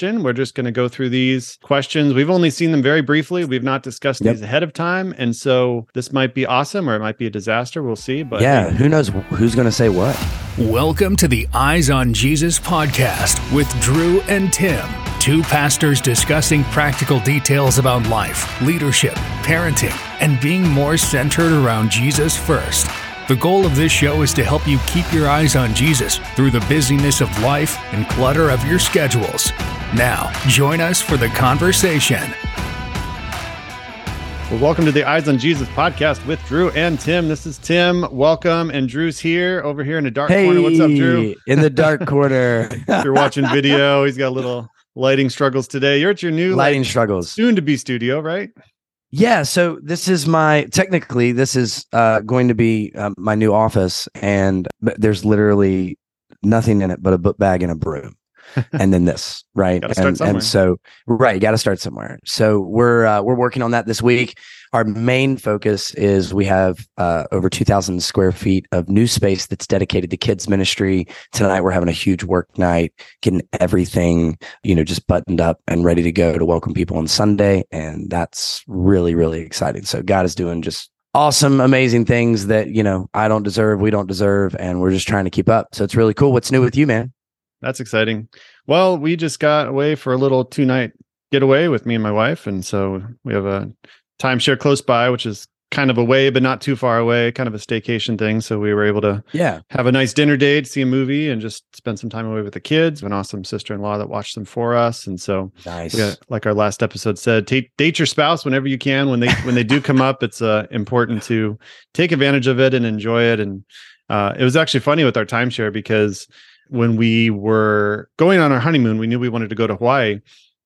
We're just going to go through these questions. We've only seen them very briefly. We've not discussed Yep. these ahead of time. And so this might be awesome or it might be a disaster. We'll see. But yeah, who knows who's going to say what? Welcome to the Eyes on Jesus podcast with Drew and Tim, two pastors discussing practical details about life, leadership, parenting, and being more centered around Jesus first. The goal of this show is to help you keep your eyes on Jesus through the busyness of life and clutter of your schedules. Now, join us for the conversation. Well, welcome to the Eyes on Jesus podcast with Drew and Tim. This is Tim. Welcome. And Drew's here over here in the dark Hey, corner. What's up, Drew? in the dark corner. If you're watching video, he's got a little lighting struggles today. You're at your new Lighting struggles. soon to be studio, right? Yeah, so this is my technically this is uh, going to be um, my new office, and there's literally nothing in it but a book bag and a broom, and then this, right? And, and so right, you got to start somewhere. So we're uh, we're working on that this week. Our main focus is we have uh, over 2,000 square feet of new space that's dedicated to kids ministry. Tonight we're having a huge work night, getting everything you know just buttoned up and ready to go to welcome people on Sunday, and that's really really exciting. So God is doing just awesome, amazing things that you know I don't deserve, we don't deserve, and we're just trying to keep up. So it's really cool. What's new with you, man? That's exciting. Well, we just got away for a little two night getaway with me and my wife. And so we have a timeshare close by, which is kind of away, but not too far away, kind of a staycation thing. So we were able to Yeah, have a nice dinner date, see a movie, and just spend some time away with the kids. An awesome sister in law that watched them for us. And so nice. yeah, like our last episode said, date, date your spouse whenever you can. When they when they do come up, it's uh, important to take advantage of it and enjoy it. And uh, it was actually funny with our timeshare because when we were going on our honeymoon, we knew we wanted to go to Hawaii.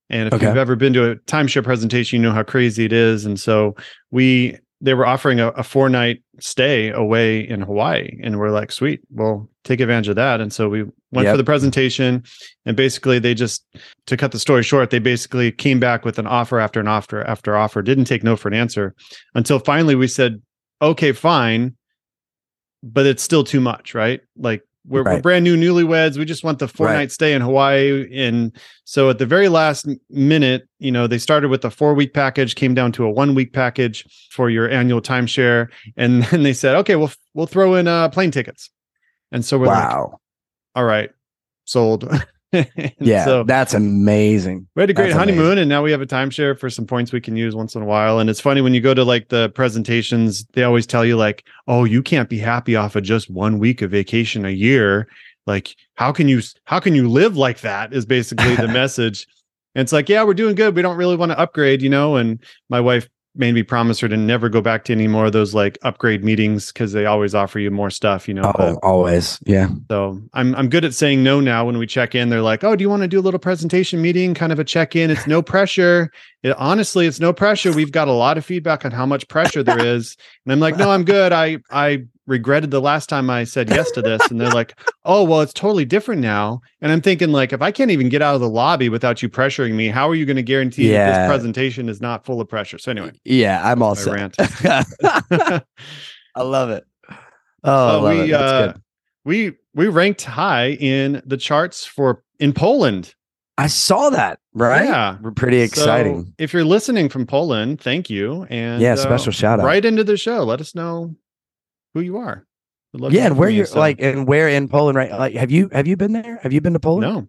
And if Okay. you've ever been to a timeshare presentation, you know how crazy it is. And so we they were offering a, a four night stay away in Hawaii, and we're like, sweet, well, take advantage of that. And so we went Yep. for the presentation, and basically they just to cut the story short, they basically came back with an offer after an offer after offer, didn't take no for an answer until finally we said, okay, fine, but it's still too much, right? Like we're, we're brand new newlyweds. We just want the four Right. night stay in Hawaii. And so at the very last minute, you know, they started with a four week package, came down to a one week package for your annual timeshare. And then they said, okay, we'll, we'll throw in uh, plane tickets. And so we're like, wow. all right, sold. Yeah, So that's amazing. we had a great That's honeymoon amazing. and now we have a timeshare for some points we can use once in a while. And it's funny when you go to like the presentations, they always tell you like, oh, you can't be happy off of just one week of vacation a year. Like, how can you how can you live like that is basically the message. And it's like, yeah, we're doing good. We don't really want to upgrade, you know. And my wife made me promise her to never go back to any more of those like upgrade meetings because they always offer you more stuff, you know. Oh, But- always. Yeah. so I'm I'm good at saying no now when we check in. They're like, "Oh, do you want to do a little presentation meeting, kind of a check-in? It's no pressure. It, honestly, it's no pressure. We've got a lot of feedback on how much pressure there is." And I'm like, "No, I'm good. I I regretted the last time I said yes to this." And they're like, "Oh, well, it's totally different now." And I'm thinking like, if I can't even get out of the lobby without you pressuring me, how are you going to guarantee that this presentation is not full of pressure? So anyway, Yeah, I'm all set. I love it. Oh, love we it. Uh, we we ranked high in the charts for in Poland. I saw that. Right? Yeah. We're pretty So, exciting. if you're listening from Poland, thank you. And yeah, uh, special shout out. right into the show. Let us know who you are. Love Yeah, and where you, you're so- like, and where in Poland, right? Like, have you have you been there? Have you been to Poland? no,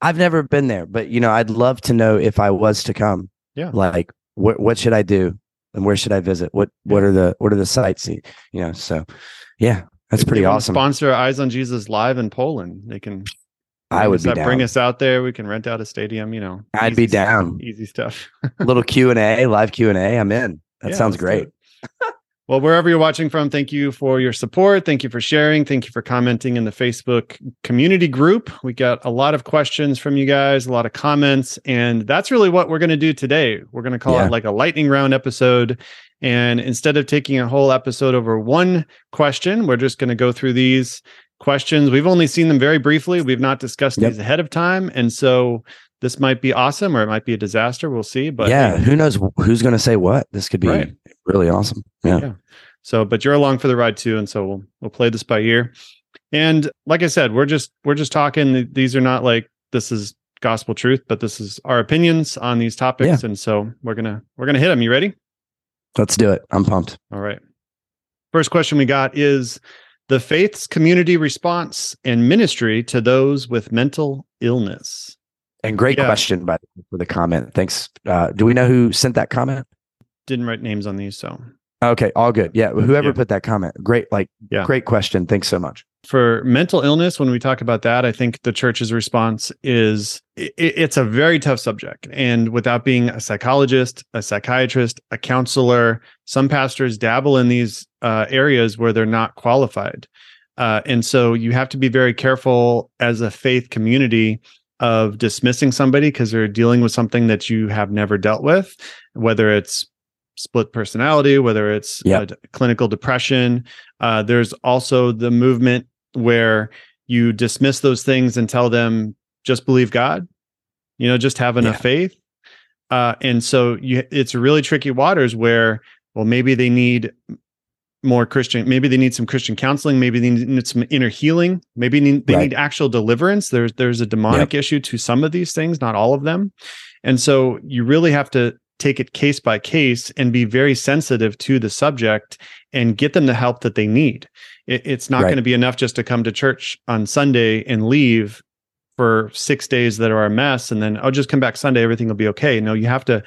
I've never been there, but you know, I'd love to know if I was to come. Yeah. Like, what what should I do, and where should I visit? What what are the what are the sites? You know, so yeah, that's If pretty awesome. Sponsor Eyes on Jesus live in Poland. They can. I would be down. Bring us out there. We can rent out a stadium. You know, I'd be down. Easy stuff. A little Q and A, live Q and A. I'm in. That Yeah, sounds great. well, wherever you're watching from, thank you for your support. Thank you for sharing. Thank you for commenting in the Facebook community group. We got a lot of questions from you guys, a lot of comments, and that's really what we're going to do today. We're going to call Yeah. it like a lightning round episode. And instead of taking a whole episode over one question, we're just going to go through these questions. We've only seen them very briefly. We've not discussed Yep. these ahead of time. And so this might be awesome or it might be a disaster. We'll see. But yeah, who knows who's going to say what? This could be Right. really awesome. Yeah. Yeah. So, but you're along for the ride too, and so we'll we'll play this by ear. And like I said, we're just we're just talking. These are not like this is gospel truth, but this is our opinions on these topics, and so we're gonna we're gonna hit them. You ready? Let's do it. I'm pumped. All right. First question we got is the faith's community response and ministry to those with mental illness. And great Yeah. question by the, for the comment. Thanks. Uh, do we know who sent that comment? Didn't write names on these, so Okay, all good. Yeah, whoever Yeah. put that comment. Great, like Yeah. great question. Thanks so much. for mental illness when we talk about that i think the church's response is i it's a very tough subject and without being a psychologist a psychiatrist a counselor some pastors dabble in these uh, areas where they're not qualified uh, and so you have to be very careful as a faith community of dismissing somebody because they're dealing with something that you have never dealt with whether it's split personality whether it's Yep. uh, clinical depression uh, there's also the movement where you dismiss those things and tell them just believe God, you know, just have enough Yeah. faith. Uh, and so you, it's really tricky waters where, well, maybe they need more Christian, maybe they need some Christian counseling, maybe they need some inner healing, maybe need, they Right. need actual deliverance. There's there's a demonic issue to some of these things, not all of them. And so you really have to take it case by case and be very sensitive to the subject and get them the help that they need. It, it's not Right. going to be enough just to come to church on Sunday and leave for six days that are a mess and then I'll just come back Sunday, everything will be okay. No, you have to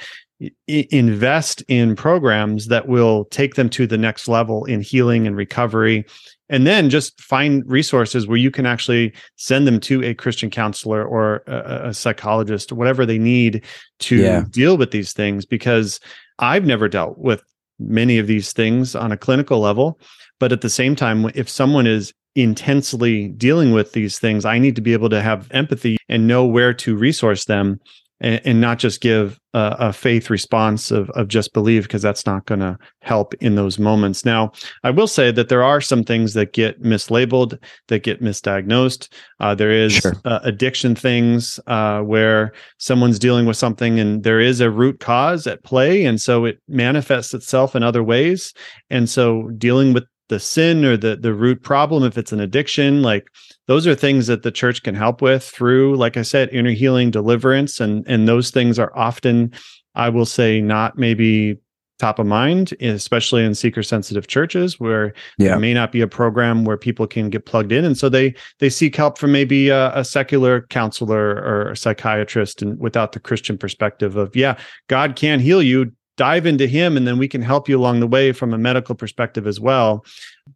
invest in programs that will take them to the next level in healing and recovery. And then just find resources where you can actually send them to a Christian counselor or a, a psychologist, or whatever they need to Yeah. deal with these things. Because I've never dealt with many of these things on a clinical level. But at the same time, if someone is intensely dealing with these things, I need to be able to have empathy and know where to resource them and, and not just give a, a faith response of, of just believe, because that's not going to help in those moments. Now, I will say that there are some things that get mislabeled, that get misdiagnosed. Uh, there is Sure. uh, addiction things uh, where someone's dealing with something and there is a root cause at play. And so it manifests itself in other ways. And so dealing with the sin or the the root problem if it's an addiction like those are things that the church can help with through like i said inner healing deliverance and and those things are often i will say not maybe top of mind especially in seeker sensitive churches where Yeah. there may not be a program where people can get plugged in and so they they seek help from maybe a, a secular counselor or a psychiatrist and without the christian perspective of yeah god can heal you dive into him and then we can help you along the way from a medical perspective as well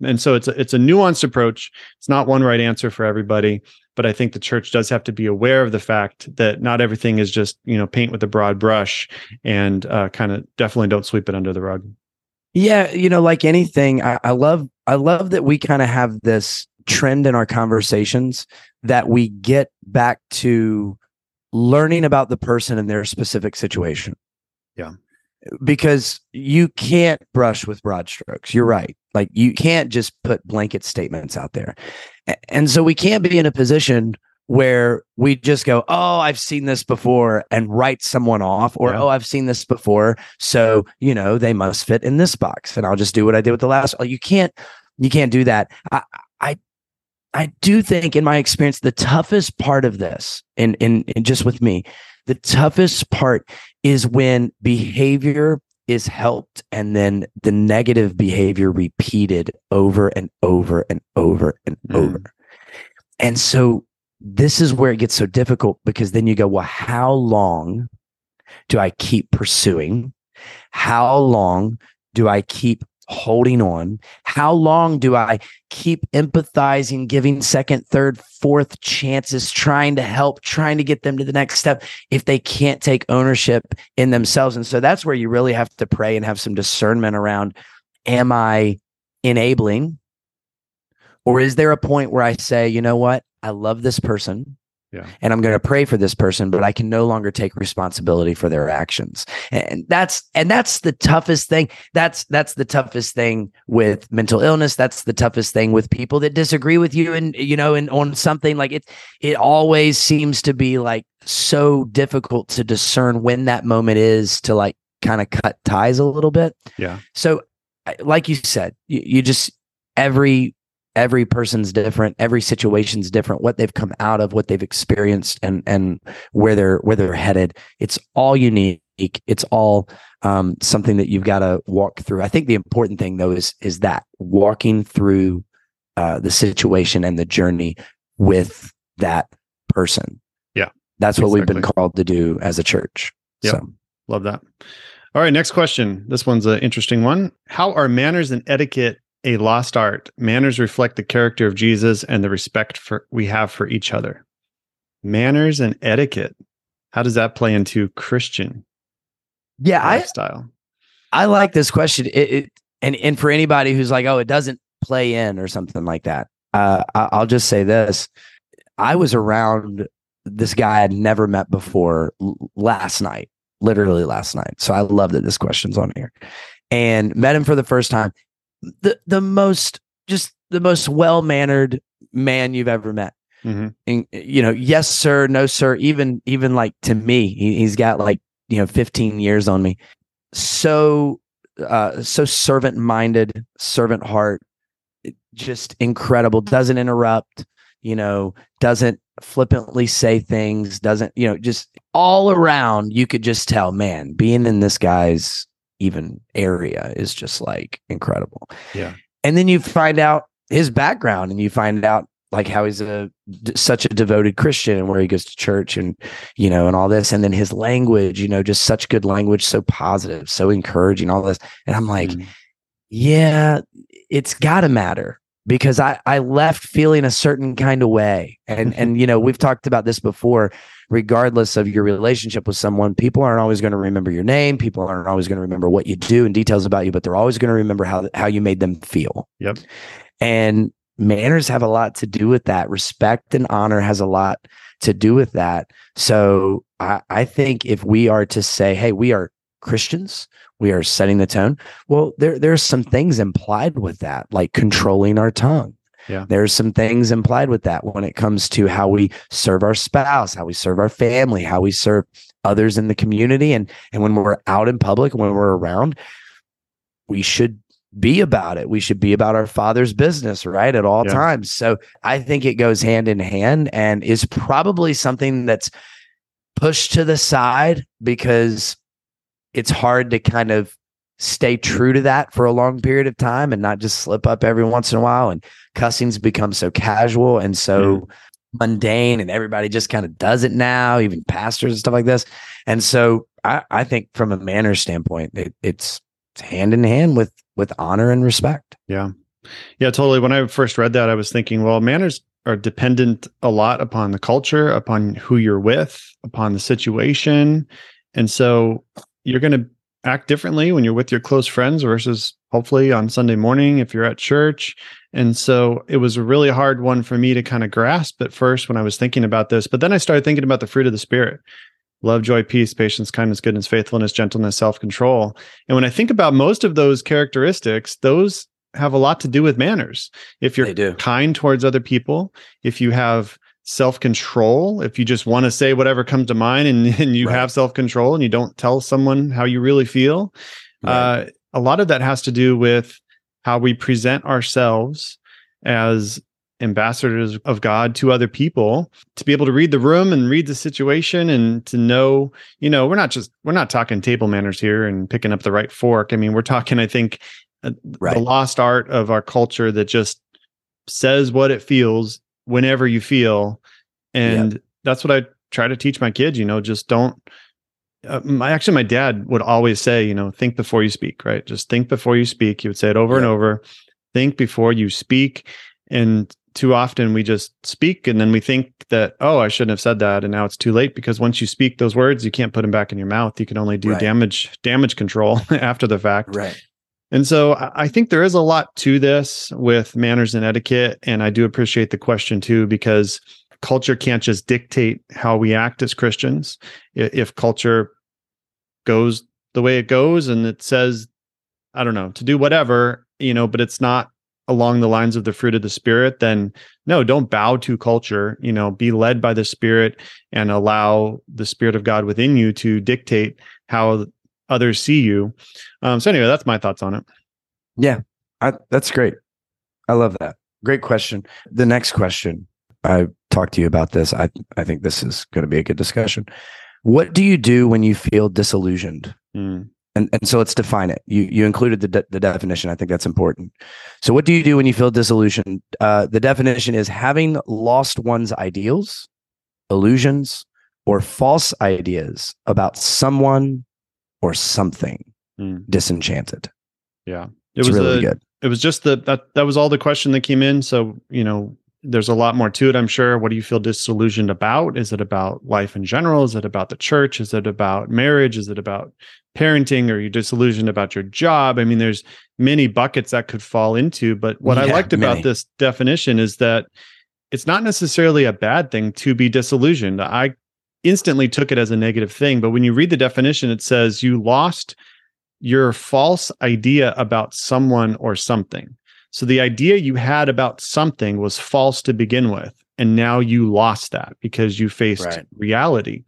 and so it's a, it's a nuanced approach it's not one right answer for everybody but i think the church does have to be aware of the fact that not everything is just you know paint with a broad brush and uh, kind of definitely don't sweep it under the rug Yeah, you know, like anything, I, I love I love that we kind of have this trend in our conversations that we get back to learning about the person and their specific situation. Yeah. Because you can't brush with broad strokes. You're right. Like you can't just put blanket statements out there. And so we can't be in a position where we just go, "Oh, I've seen this before," and write someone off, or Yeah. "Oh, I've seen this before," so you know they must fit in this box, and I'll just do what I did with the last. You can't, you can't do that. I, I, I do think, in my experience, the toughest part of this, and in, in just with me, the toughest part is when behavior is helped and then the negative behavior repeated over and over and over and Mm. over. And so this is where it gets so difficult because then you go, well, how long do I keep pursuing? How long do I keep holding on? How long do I keep empathizing, giving second, third, fourth chances, trying to help, trying to get them to the next step if they can't take ownership in themselves? And so that's where you really have to pray and have some discernment around am I enabling? Or is there a point where I say, you know what? I love this person. Yeah. And I'm going to pray for this person, but I can no longer take responsibility for their actions. And that's and that's the toughest thing. That's that's the toughest thing with mental illness. That's the toughest thing with people that disagree with you and you know and on something like it it always seems to be like so difficult to discern when that moment is to like kind of cut ties a little bit. Yeah. So like you said, you, you just every every person's different every situation's different what they've come out of what they've experienced and and where they're where they're headed. It's all unique. It's all um, something that you've got to walk through. I think the important thing though is is that walking through uh, the situation and the journey with that person. Yeah, that's what we've been called to do as a church yeah so. Love that. All right, next question. This one's an interesting one. How are manners and etiquette a lost art? Manners reflect the character of Jesus and the respect for we have for each other. Manners and etiquette. How does that play into Christian yeah i lifestyle? I like this question. It, it and and for anybody who's like, oh, it doesn't play in or something like that. Uh, I, I'll just say this: I was around this guy I'd never met before last night, literally last night. So I love that this question's on here, and met him for the first time. The the most just the most well mannered man you've ever met Mhm. and you know yes sir no sir even even like to me he, he's got like you know 15 years on me so uh so servant minded servant heart just incredible doesn't interrupt you know doesn't flippantly say things doesn't you know just all around you could just tell man being in this guy's even area is just like incredible Yeah. and then you find out his background and you find out like how he's a such a devoted Christian and where he goes to church and you know and all this and then his language you know just such good language so positive so encouraging all this and I'm like Mhm. yeah it's got to matter because I I left feeling a certain kind of way and and you know we've talked about this before regardless of your relationship with someone people aren't always going to remember your name people aren't always going to remember what you do and details about you but they're always going to remember how how you made them feel Yep. and manners have a lot to do with that. Respect and honor has a lot to do with that. So I, I think if we are to say, hey, we are Christians, we are setting the tone, well, there there's some things implied with that, like controlling our tongue. Yeah. There's some things implied with that when it comes to how we serve our spouse, how we serve our family, how we serve others in the community. And and when we're out in public, when we're around, we should be about it. We should be about our father's business, right? At all Yeah. times. So I think it goes hand in hand and is probably something that's pushed to the side because it's hard to kind of stay true to that for a long period of time and not just slip up every once in a while. And cussing's become so casual and so mm-hmm. mundane and everybody just kind of does it now, even pastors and stuff like this. And so I, I think from a manner standpoint, it, it's it's hand in hand with with honor and respect. Yeah. Yeah, totally. When I first read that, I was thinking, well, manners are dependent a lot upon the culture, upon who you're with, upon the situation. And so you're going to act differently when you're with your close friends versus hopefully on Sunday morning if you're at church. And so it was a really hard one for me to kind of grasp at first when I was thinking about this. But then I started thinking about the fruit of the Spirit love, joy, peace, patience, kindness, goodness, faithfulness, gentleness, self control. And when I think about most of those characteristics, those have a lot to do with manners. If you're kind towards other people, if you have self control, if you just want to say whatever comes to mind and, and you Right. have self control and you don't tell someone how you really feel, uh, a lot of that has to do with how we present ourselves as ambassadors of God to other people to be able to read the room and read the situation and to know, you know, we're not just we're not talking table manners here and picking up the right fork. I mean, we're talking I think uh, Right. the lost art of our culture that just says what it feels whenever you feel and that's what I try to teach my kids, you know, just don't uh, my actually my dad would always say, you know, think before you speak, right? Just think before you speak. He would say it over and over. Think before you speak. And too often we just speak and then we think that, oh, I shouldn't have said that. And now it's too late because once you speak those words, you can't put them back in your mouth. You can only do Right. damage, damage control after the fact. Right. And so I think there is a lot to this with manners and etiquette. And I do appreciate the question too, because culture can't just dictate how we act as Christians. If culture goes the way it goes and it says, I don't know, to do whatever, you know, but it's not along the lines of the fruit of the spirit, then no, don't bow to culture, you know, be led by the spirit and allow the spirit of God within you to dictate how others see you. Um, so anyway, that's my thoughts on it. Yeah. I, that's great. I love that. Great question. The next question, I talked to you about this. I I think this is going to be a good discussion. What do you do when you feel disillusioned? Mm. And and so let's define it. You you included the de- the definition. I think that's important. So what do you do when you feel disillusioned? Uh, the definition is having lost one's ideals, illusions, or false ideas about someone or something. Mm. Disenchanted. Yeah. It It's was really a, good. it was just the that that was all the question that came in. So, you know, there's a lot more to it, I'm sure. What do you feel disillusioned about? Is it about life in general? Is it about the church? Is it about marriage? Is it about parenting? Are you disillusioned about your job? I mean, there's many buckets that could fall into, but what I Yeah, liked about many. this definition is that it's not necessarily a bad thing to be disillusioned. I instantly took it as a negative thing, but when you read the definition, it says you lost your false idea about someone or something. So the idea you had about something was false to begin with. And now you lost that because you faced Right. reality.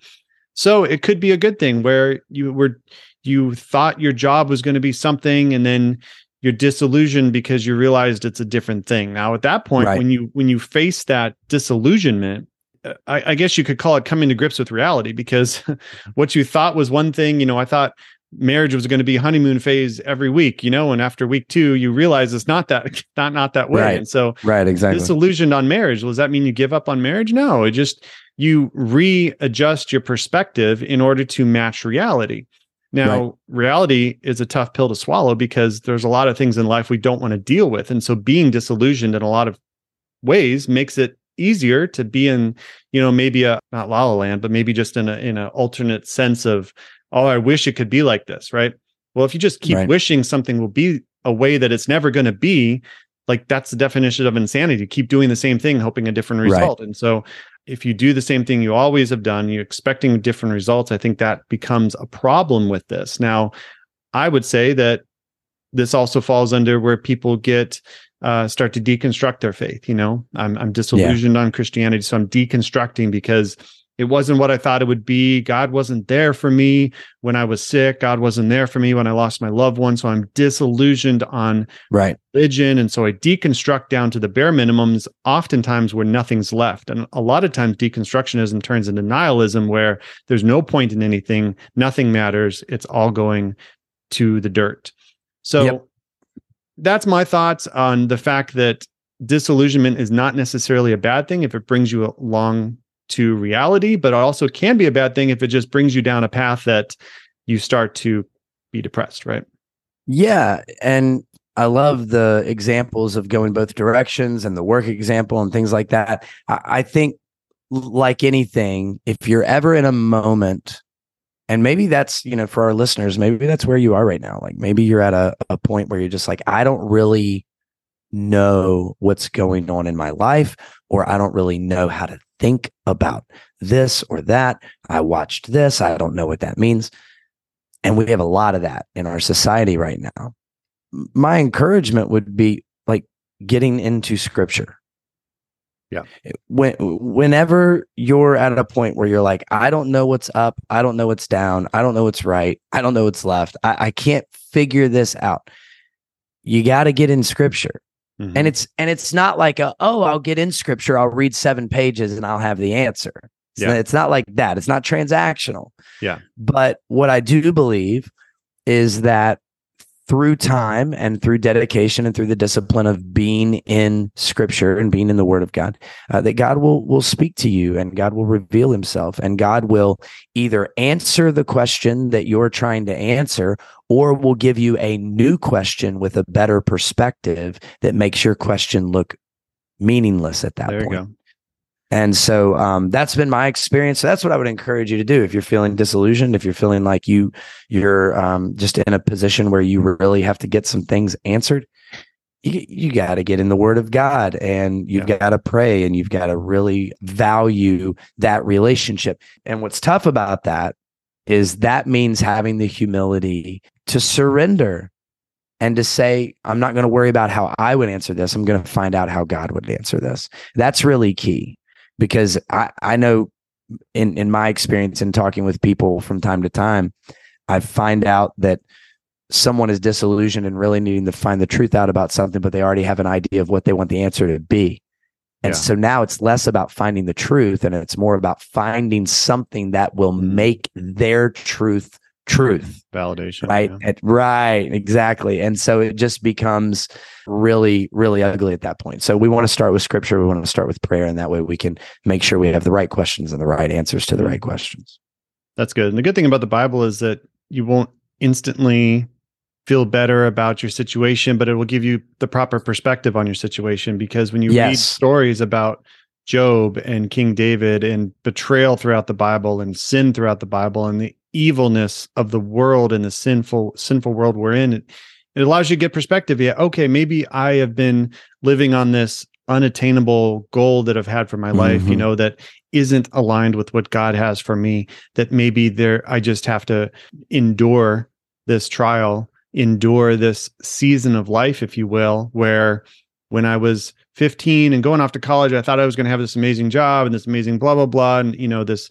So it could be a good thing where you were you thought your job was going to be something and then you're disillusioned because you realized it's a different thing. Now at that point, Right. when you when you face that disillusionment, Uh, I, I guess you could call it coming to grips with reality because what you thought was one thing, you know, I thought marriage was going to be honeymoon phase every week, you know, and after week two, you realize it's not that not not that way. Right. And so Right. Exactly. disillusioned on marriage, does that mean you give up on marriage? No, it just you readjust your perspective in order to match reality. Now, Right. reality is a tough pill to swallow because there's a lot of things in life we don't want to deal with. And so being disillusioned in a lot of ways makes it easier to be in, you know, maybe a not la la land, but maybe just in a in an alternate sense of, oh, I wish it could be like this, right? Well, if you just keep Right. wishing something will be a way that it's never going to be, like that's the definition of insanity. Keep doing the same thing, hoping a different Right. result. And so if you do the same thing you always have done, you're expecting different results, I think that becomes a problem with this. Now, I would say that this also falls under where people get uh, start to deconstruct their faith. You know, I'm I'm disillusioned on Christianity, so I'm deconstructing because it wasn't what I thought it would be. God wasn't there for me when I was sick. God wasn't there for me when I lost my loved one. So I'm disillusioned on right. religion. And so I deconstruct down to the bare minimums, oftentimes where nothing's left. And a lot of times deconstructionism turns into nihilism, where there's no point in anything, nothing matters. It's all going to the dirt. So Yep. that's my thoughts on the fact that disillusionment is not necessarily a bad thing if it brings you along to reality, but it also can be a bad thing if it just brings you down a path that you start to be depressed, right? Yeah, and I love the examples of going both directions and the work example and things like that. I, I think, like anything, if you're ever in a moment, and maybe that's you know for our listeners, maybe that's where you are right now. Like maybe you're at a, a point where you're just like, I don't really know what's going on in my life, or I don't really know how to think about this or that. I watched this. I don't know what that means. And we have a lot of that in our society right now. My encouragement would be like getting into scripture. Yeah. When whenever you're at a point where you're like, I don't know what's up, I don't know what's down, I don't know what's right, I don't know what's left, I, I can't figure this out. You got to get in scripture Mhm. and it's and it's not like a oh i'll get in scripture i'll read seven pages and i'll have the answer it's, Yeah. not, it's not like that it's not transactional Yeah. but what i do believe is that through time and through dedication and through the discipline of being in scripture and being in the word of god uh, that god will will speak to you and god will reveal himself and god will either answer the question that you're trying to answer or will give you a new question with a better perspective that makes your question look meaningless at that there you point. And so um, that's been my experience. So that's what I would encourage you to do if you're feeling disillusioned, if you're feeling like you you're um, just in a position where you really have to get some things answered. You, you got to get in the Word of God, and you've Yeah. got to pray, and you've got to really value that relationship. And what's tough about that is that means having the humility to surrender and to say, I'm not going to worry about how I would answer this. I'm going to find out how God would answer this. That's really key because I, I know in, in my experience in talking with people from time to time, I find out that someone is disillusioned and really needing to find the truth out about something, but they already have an idea of what they want the answer to be. And Yeah. so now it's less about finding the truth and it's more about finding something that will Mhm. make their truth truth. Validation. Right. yeah. At- right. Exactly. And so it just becomes really, really ugly at that point. So we want to start with scripture. We want to start with prayer. And that way we can make sure we have the right questions and the right answers to the right questions. That's good. And the good thing about the Bible is that you won't instantly feel better about your situation, but it will give you the proper perspective on your situation. Because when you read stories about Job and King David and betrayal throughout the Bible and sin throughout the Bible and the evilness of the world and the sinful sinful world we're in, it, it allows you to get perspective. Yeah, okay, maybe I have been living on this unattainable goal that I've had for my life, you Mhm. know, that isn't aligned with what God has for me, that maybe there I just have to endure this trial, endure this season of life, if you will, where when I was 15 and going off to college, I thought I was going to have this amazing job and this amazing blah blah blah, and you know this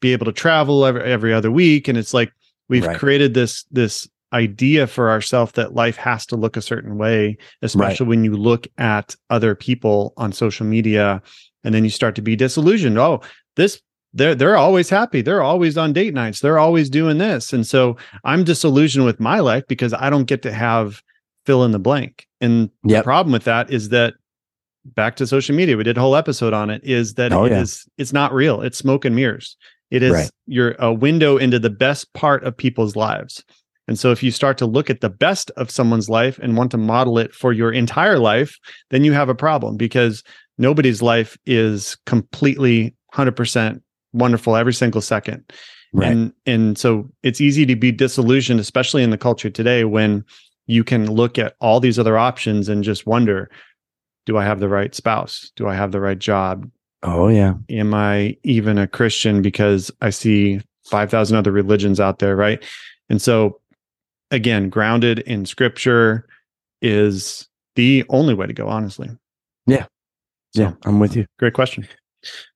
be able to travel every every other week, and it's like we've Right. created this this idea for ourselves that life has to look a certain way, especially when you look at other people on social media, and then you start to be disillusioned. Oh, this they're they're always happy. They're always on date nights. They're always doing this, and so I'm disillusioned with my life because I don't get to have fill in the blank. And the problem with that is that back to social media, we did a whole episode on it. Is that Oh, it yeah. is- it's not real. It's smoke and mirrors. It is Right. your a window into the best part of people's lives. And so if you start to look at the best of someone's life and want to model it for your entire life, then you have a problem because nobody's life is completely 100% wonderful every single second. Right. And and so it's easy to be disillusioned especially in the culture today when you can look at all these other options and just wonder do I have the right spouse? Do I have the right job? Oh, yeah. am I even a Christian because I see 5,000 other religions out there, right? And so, again, grounded in scripture is the only way to go, honestly. Yeah. Yeah. I'm with you. Great question.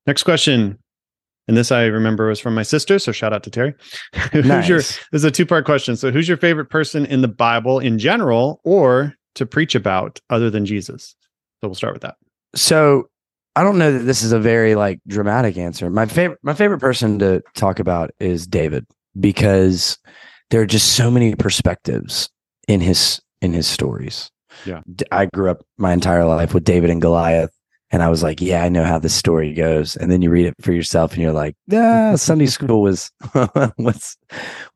Next question. And this I remember was from my sister. So shout out to Terry. who's your, this is a two part question. So, who's your favorite person in the Bible in general or to preach about other than Jesus? So, we'll start with that. So I don't know that this is a very like dramatic answer. My favorite my favorite person to talk about is David because there are just so many perspectives in his in his stories. Yeah. I grew up my entire life with David and Goliath and I was like, yeah, I know how this story goes. And then you read it for yourself and you're like, yeah, Sunday school was was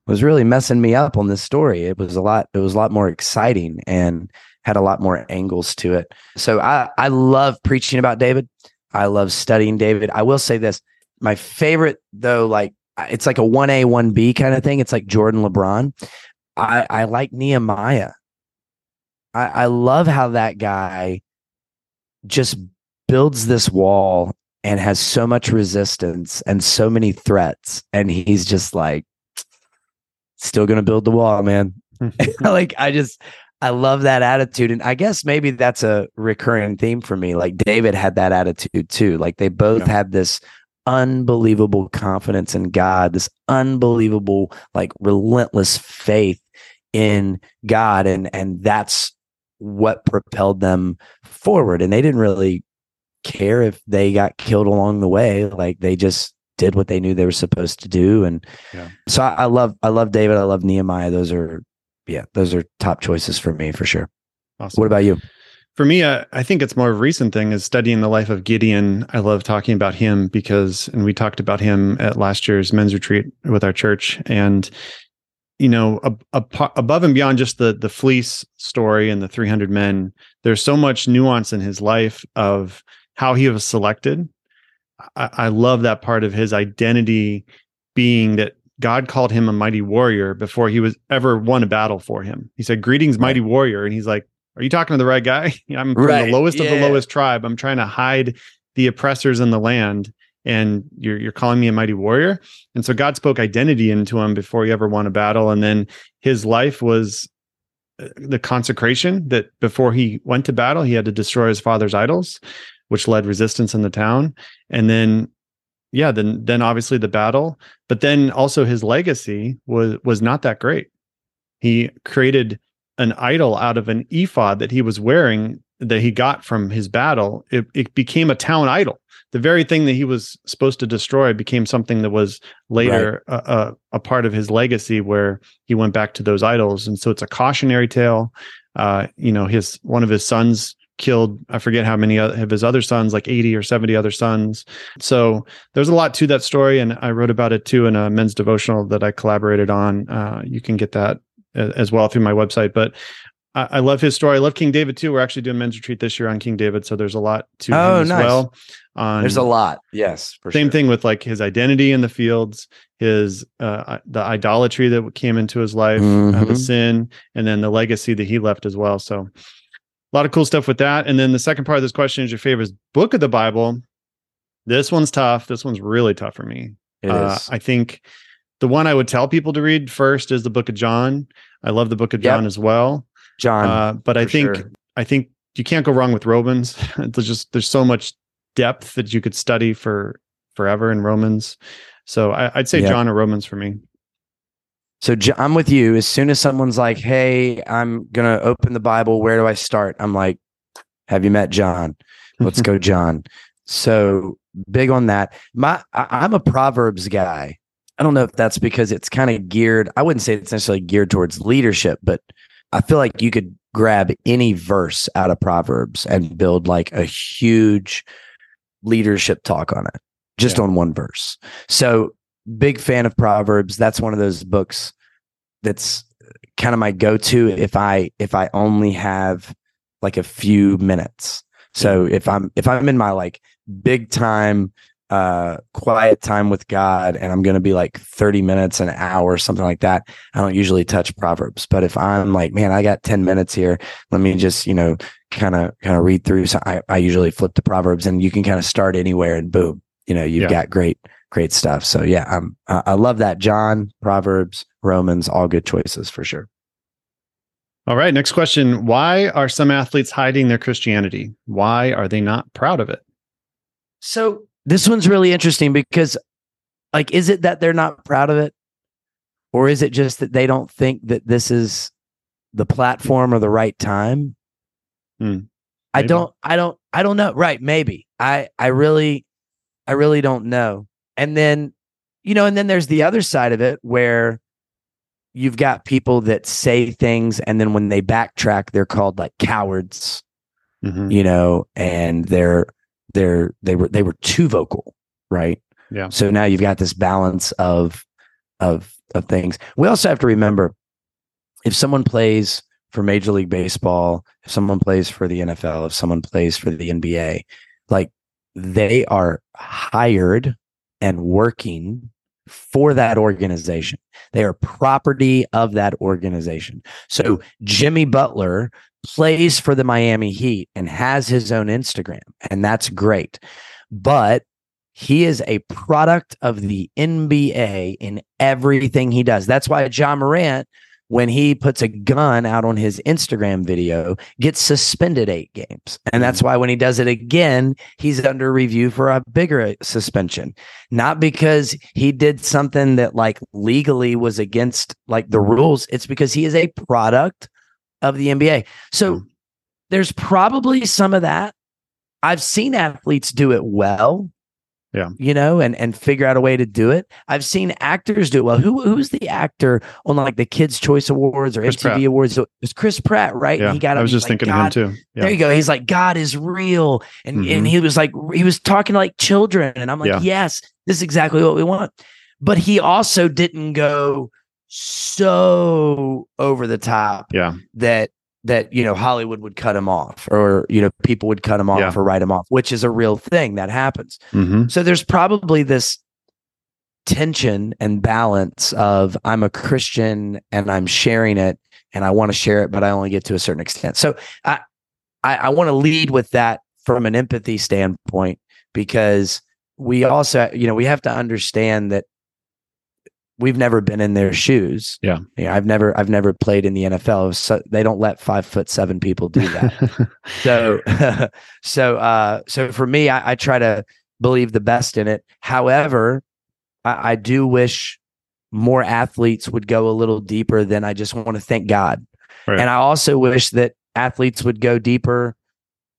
was really messing me up on this story. It was a lot it was a lot more exciting and had a lot more angles to it. So I I love preaching about David. I love studying David. I will say this. My favorite though like it's like a 1A 1B kind of thing. It's like Jordan LeBron. I I like Nehemiah. I I love how that guy just builds this wall and has so much resistance and so many threats and he's just like still going to build the wall, man. like I just I love that attitude. And I guess maybe that's a recurring theme for me. Like David had that attitude too. Like they both Yeah. had this unbelievable confidence in God, this unbelievable, like relentless faith in God. And and that's what propelled them forward. And they didn't really care if they got killed along the way. Like they just did what they knew they were supposed to do. And Yeah. so I, I love I love David. I love Nehemiah. Those are yeah, those are top choices for me for sure. Awesome. What about you? For me, uh, I think it's more of a recent thing is studying the life of Gideon. I love talking about him because, and we talked about him at last year's men's retreat with our church. And, you know, ab- ab- above and beyond just the the fleece story and the 300 men, there's so much nuance in his life of how he was selected. I, I love that part of his identity being that God called him a mighty warrior before he was ever won a battle for him. He said, "Greetings, mighty warrior," and he's like, "Are you talking to the right guy? I'm from Right, the lowest of the lowest tribe. I'm trying to hide the oppressors in the land." And you're you're calling me a mighty warrior, and so God spoke identity into him before he ever won a battle, and then his life was uh, the consecration that before he went to battle, he had to destroy his father's idols, which led resistance in the town, and then yeah, then then obviously the battle, but then also his legacy was was not that great. he created an idol out of an ephod that he was wearing that he got from his battle. It, it became a town idol. The very thing that he was supposed to destroy became something that was later right. a, a, a, part of his legacy, where he went back to those idols. And so it's a cautionary tale. Uh, you know, his one of his sons killed i forget how many of his other sons like 80 or 70 other sons so there's a lot to that story and i wrote about it too in a men's devotional that i collaborated on uh, you can get that as well through my website but I, I, love his story i love king david too we're actually doing men's retreat this year on king david so there's a lot to oh, him as nice. well on, there's a lot yes same sure. thing with like his identity in the fields his uh, the idolatry that came into his life mm-hmm. uh, the sin and then the legacy that he left as well so a lot of cool stuff with that. And then the second part of this question is your favorite book of the Bible. This one's tough. This one's really tough for me. Uh, I think the one I would tell people to read first is the book of John. I love the book of John as well. John. Uh, but I think sure. I think you can't go wrong with Romans. there's just there's so much depth that you could study for forever in Romans. So I, would say yep. John or Romans for me. So I'm with you. As soon as someone's like, "Hey, I'm gonna open the Bible. Where do I start?" I'm like, "Have you met John? Let's go, John." So big on that. My I'm a Proverbs guy. I don't know if that's because it's kind of geared. I wouldn't say it's necessarily geared towards leadership, but I feel like you could grab any verse out of Proverbs and build like a huge leadership talk on it, just yeah. on one verse. So big fan of Proverbs. That's one of those books that's kind of my go-to if I if I only have like a few minutes. So if I'm if I'm in my like big time uh quiet time with God and I'm going to be like 30 minutes an hour something like that, I don't usually touch proverbs. But if I'm like, man, I got 10 minutes here, let me just, you know, kind of kind of read through so I I usually flip to proverbs and you can kind of start anywhere and boom, you know, you've yeah. got great great stuff. So yeah, I'm, I love that. John, Proverbs, Romans, all good choices for sure. All right. Next question. Why are some athletes hiding their Christianity? Why are they not proud of it? So this one's really interesting because, like, is it that they're not proud of it? Or is it just that they don't think that this is the platform or the right time? Hmm. I don't, I don't, I don't know. Right. Maybe. I, I really, I really don't know. And then, you know, and then there's the other side of it where you've got people that say things and then when they backtrack, they're called like cowards, mm-hmm. you know, and they're they're they were they were too vocal, right? Yeah. So now you've got this balance of of of things. We also have to remember if someone plays for Major League Baseball, if someone plays for the NFL, if someone plays for the NBA, like they are hired and working for that organization. They are property of that organization. So Jimmy Butler plays for the Miami Heat and has his own Instagram, and that's great. But he is a product of the NBA in everything he does. That's why Ja Morant when he puts a gun out on his Instagram video, gets suspended eight games. And that's mm. why when he does it again, he's under review for a bigger suspension. Not because he did something that like legally was against like the rules, it's because he is a product of the NBA. So mm. there's probably some of that. I've seen athletes do it well yeah. you know and and figure out a way to do it. I've seen actors do it well. Who who's the actor on like the kids choice awards or chris mtv pratt. awards? Was chris pratt right? Yeah. he got i was just like, thinking of him too. Yeah. there you go. He's like god is real. And mm-hmm. and he was like he was talking like children. And i'm like yeah. yes this is exactly what we want. But he also didn't go so over the top yeah. that that you know Hollywood would cut him off or you know people would cut him off yeah. or write him off, which is a real thing that happens. Mm-hmm. So there's probably this tension and balance of I'm a Christian and I'm sharing it and I want to share it, but I only get to a certain extent. So I I, I want to lead with that from an empathy standpoint because we also you know we have to understand that we've never been in their shoes. Yeah. yeah I've never I've never played in the NFL. So they don't let five foot seven people do that. so so uh so for me, I, I, try to believe the best in it. However, I, I do wish more athletes would go a little deeper than I just want to thank God. Right. And I also wish that athletes would go deeper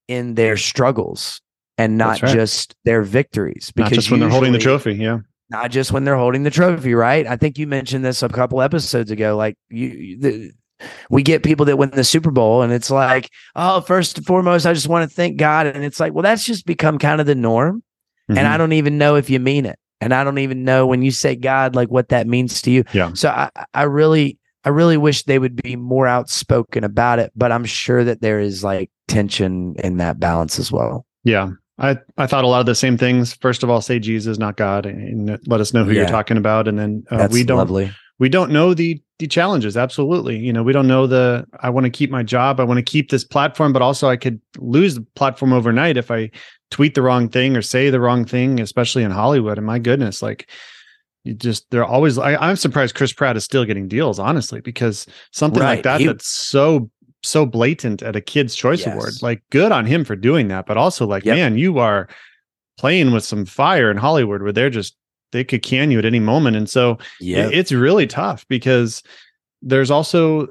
in their struggles and not right. just their victories. Not just when they're holding the trophy. Yeah. Not just when they're holding the trophy, right? I think you mentioned this a couple episodes ago. Like you, the, we get people that win the Super Bowl, and it's like, oh, first and foremost, I just want to thank God, and it's like, well, that's just become kind of the norm, and Mhm. I don't even know if you mean it, and I don't even know when you say God, like what that means to you. Yeah. So I, I really, I really wish they would be more outspoken about it, but I'm sure that there is like tension in that balance as well. Yeah. I, I thought a lot of the same things. First of all, say Jesus, not God, and let us know who you're talking about. And then uh, we don't lovely. we don't know the the challenges. Absolutely, you know, we don't know the. I want to keep my job. I want to keep this platform, but also I could lose the platform overnight if I tweet the wrong thing or say the wrong thing, especially in Hollywood. And my goodness, like you just they're always. I, I'm surprised Chris Pratt is still getting deals, honestly, because something like that He- that's so so blatant at a Kids Choice Yes. Award. Like, good on him for doing that, but also like, Yep. man, you are playing with some fire in Hollywood where they're just they could can you at any moment, and so Yeah. it- it's really tough because there's also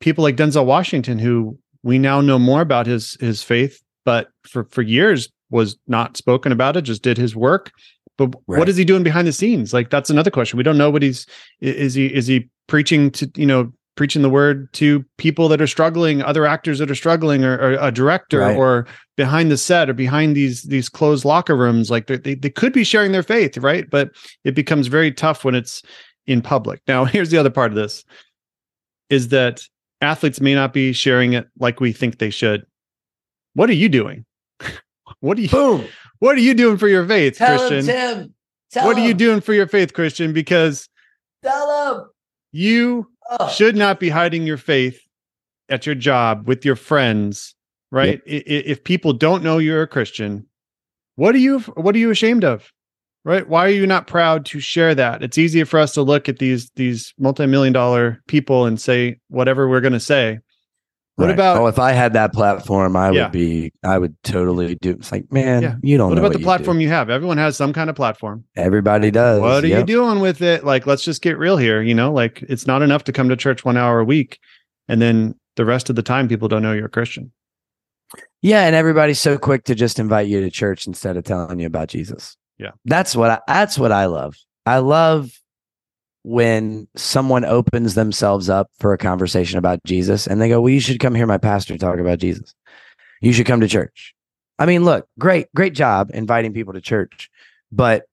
people like Denzel Washington who we now know more about his his faith, but for for years was not spoken about it, just did his work. But Right. what is he doing behind the scenes? Like that's another question. We don't know what he's is he is he preaching to you know preaching the word to people that are struggling, other actors that are struggling, or, or a director, Right. or behind the set, or behind these these closed locker rooms. Like they they could be sharing their faith, right? But it becomes very tough when it's in public. Now, here's the other part of this is that athletes may not be sharing it like we think they should. What are you doing? what are you Boom. what are you doing for your faith, Tell Christian? him, Tim. Tell what are you doing for your faith, Christian? Because Tell him. you Should not be hiding your faith at your job with your friends, right? I- If people don't know you're a Christian, what are you what are you ashamed of? Right? Why are you not proud to share that? It's easier for us to look at these these multi-million dollar people and say whatever we're going to say. What Right. about Oh, if I had that platform, I Yeah. would be. I would totally do. It's like, man, Yeah. you don't know. what about the you do. platform you have? Everyone has some kind of platform. Everybody does. what are you doing with it? Like, let's just get real here. You know, like it's not enough to come to church one hour a week, and then the rest of the time people don't know you're a Christian. Yeah, and everybody's so quick to just invite you to church instead of telling you about Jesus. Yeah. That's what I that's what I love. I love when someone opens themselves up for a conversation about Jesus and they go, "Well, you should come hear my pastor talk about Jesus. You should come to church." I mean, look, great great job inviting people to church, but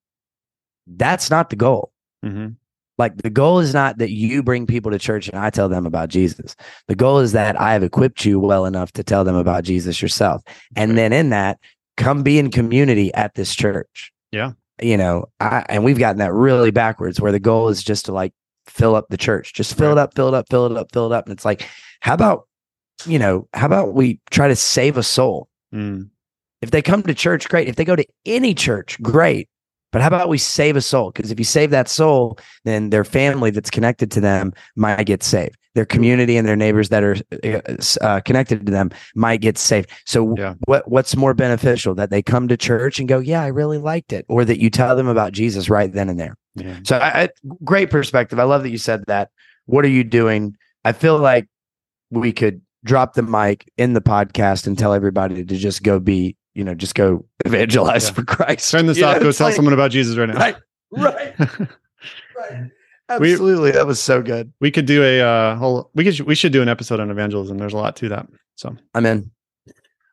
that's not the goal. Mm-hmm. Like the goal is not that you bring people to church and I tell them about Jesus. The goal is that I have equipped you well enough to tell them about Jesus yourself. And then in that, come be in community at this church. Yeah. You know, I, and we've gotten that really backwards where the goal is just to like fill up the church, just fill it up, fill it up, fill it up, fill it up. And it's like, how about, you know, how about we try to save a soul? Mm. If they come to church, great. If they go to any church, great. But how about we save a soul? Because if you save that soul, then their family that's connected to them might get saved. Their community and their neighbors that are uh, connected to them might get saved. So, Yeah. what what's more beneficial that they come to church and go, "Yeah, I really liked it," or that you tell them about Jesus right then and there? Yeah. So, I, I, great perspective. I love that you said that. What are you doing? I feel like we could drop the mic in the podcast and tell everybody to just go be, you know, just go evangelize Yeah. for Christ. Turn this You know, off. Go tell like- someone about Jesus right now. Right, right, right. We- Absolutely, that was so good. we could do a uh, whole. We could. We should do an episode on evangelism. There's a lot to that. So, I'm in.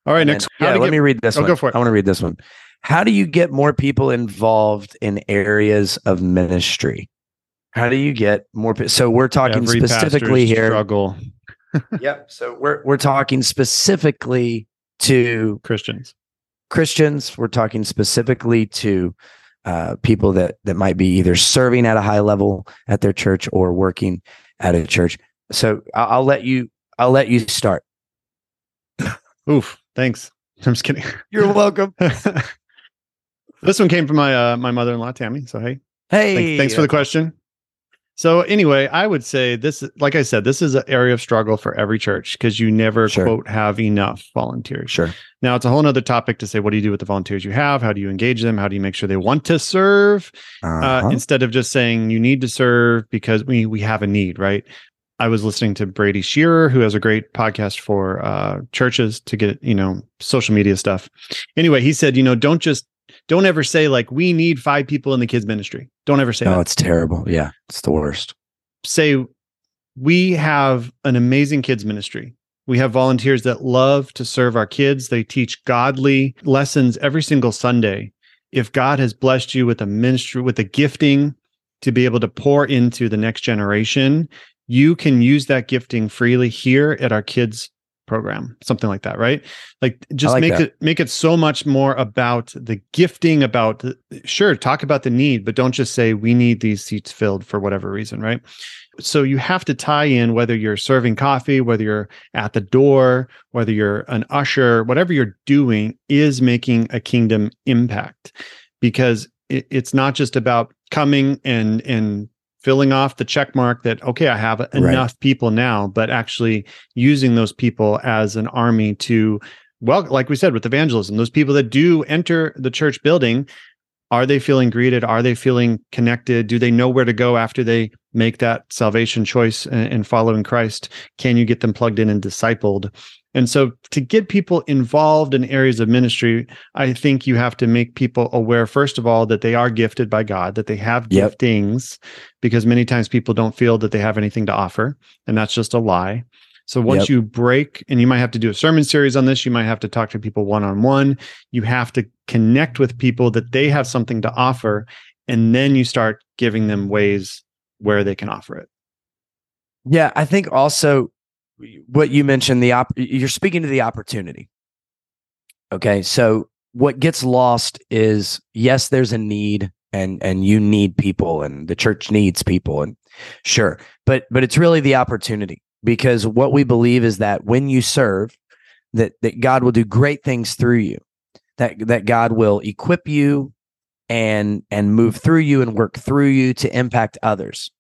all right. Next. Yeah, let get- me read this Oh, one. go for it. I want to read this one. How do you get more people involved in areas of ministry? How do you get more? So we're talking every specifically here. Struggle Yep. So we're we're talking specifically to Christians. Christians. We're talking specifically to uh, people that that might be either serving at a high level at their church or working at a church. So I'll, I'll let you. I'll let you start. Oof. Thanks. I'm just kidding. You're welcome. this one came from my uh, my mother-in-law Tammy. So hey, Hey, thanks, thanks for the question. So anyway, I would say this, like I said, this is an area of struggle for every church because you never Sure. quote have enough volunteers. Sure. Now it's a whole nother topic to say, what do you do with the volunteers you have? How do you engage them? How do you make sure they want to serve? uh, Uh-huh. instead of just saying you need to serve because we we have a need, right? I was listening to Brady Shearer, who has a great podcast for uh, churches to get you know social media stuff. Anyway, he said, you know, don't just don't ever say like we need five people in the kids ministry. Don't ever say no, that. it's terrible. Yeah, it's the worst. Say we have an amazing kids ministry. We have volunteers that love to serve our kids. They teach godly lessons every single Sunday. If God has blessed you with a ministry, with a gifting to be able to pour into the next generation, you can use that gifting freely here at our kids program, something like that, right? Like just like make that. it make it so much more about the gifting, about the, sure, talk about the need, but don't just say we need these seats filled for whatever reason, right? So you have to tie in whether you're serving coffee, whether you're at the door, whether you're an usher, whatever you're doing is making a kingdom impact because it, it's not just about coming and and filling off the check mark that okay i have enough people now but actually using those people as an army to well like we said with evangelism those people that do enter the church building are they feeling greeted? Are they feeling connected? Do they know where to go after they make that salvation choice and, and following christ? Can you get them plugged in and discipled and so to get people involved in areas of ministry i think you have to make people aware first of all that they are gifted by god that they have Yep. giftings because many times people don't feel that they have anything to offer and that's just a lie so once Yep. you break and you might have to do a sermon series on this you might have to talk to people one on one you have to connect with people that they have something to offer and then you start giving them ways where they can offer it Yeah, I think also what you mentioned the op- you're speaking to the opportunity. Okay, so what gets lost is yes, there's a need and and you need people and the church needs people and sure, but but it's really the opportunity because what we believe is that when you serve that that God will do great things through you. That that God will equip you and and move through you and work through you to impact others.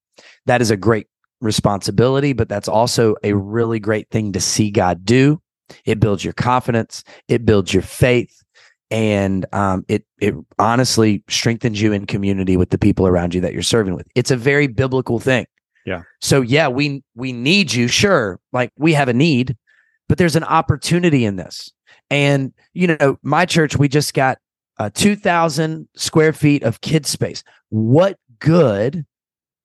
That is a great responsibility, but that's also a really great thing to see God do. It builds your confidence, it builds your faith, and um, it it honestly strengthens you in community with the people around you that you're serving with. It's a very biblical thing. Yeah. So yeah, we we need you, sure. Like we have a need, but there's an opportunity in this. And you know, my church, we just got uh, 2,000 square feet of kid space. What good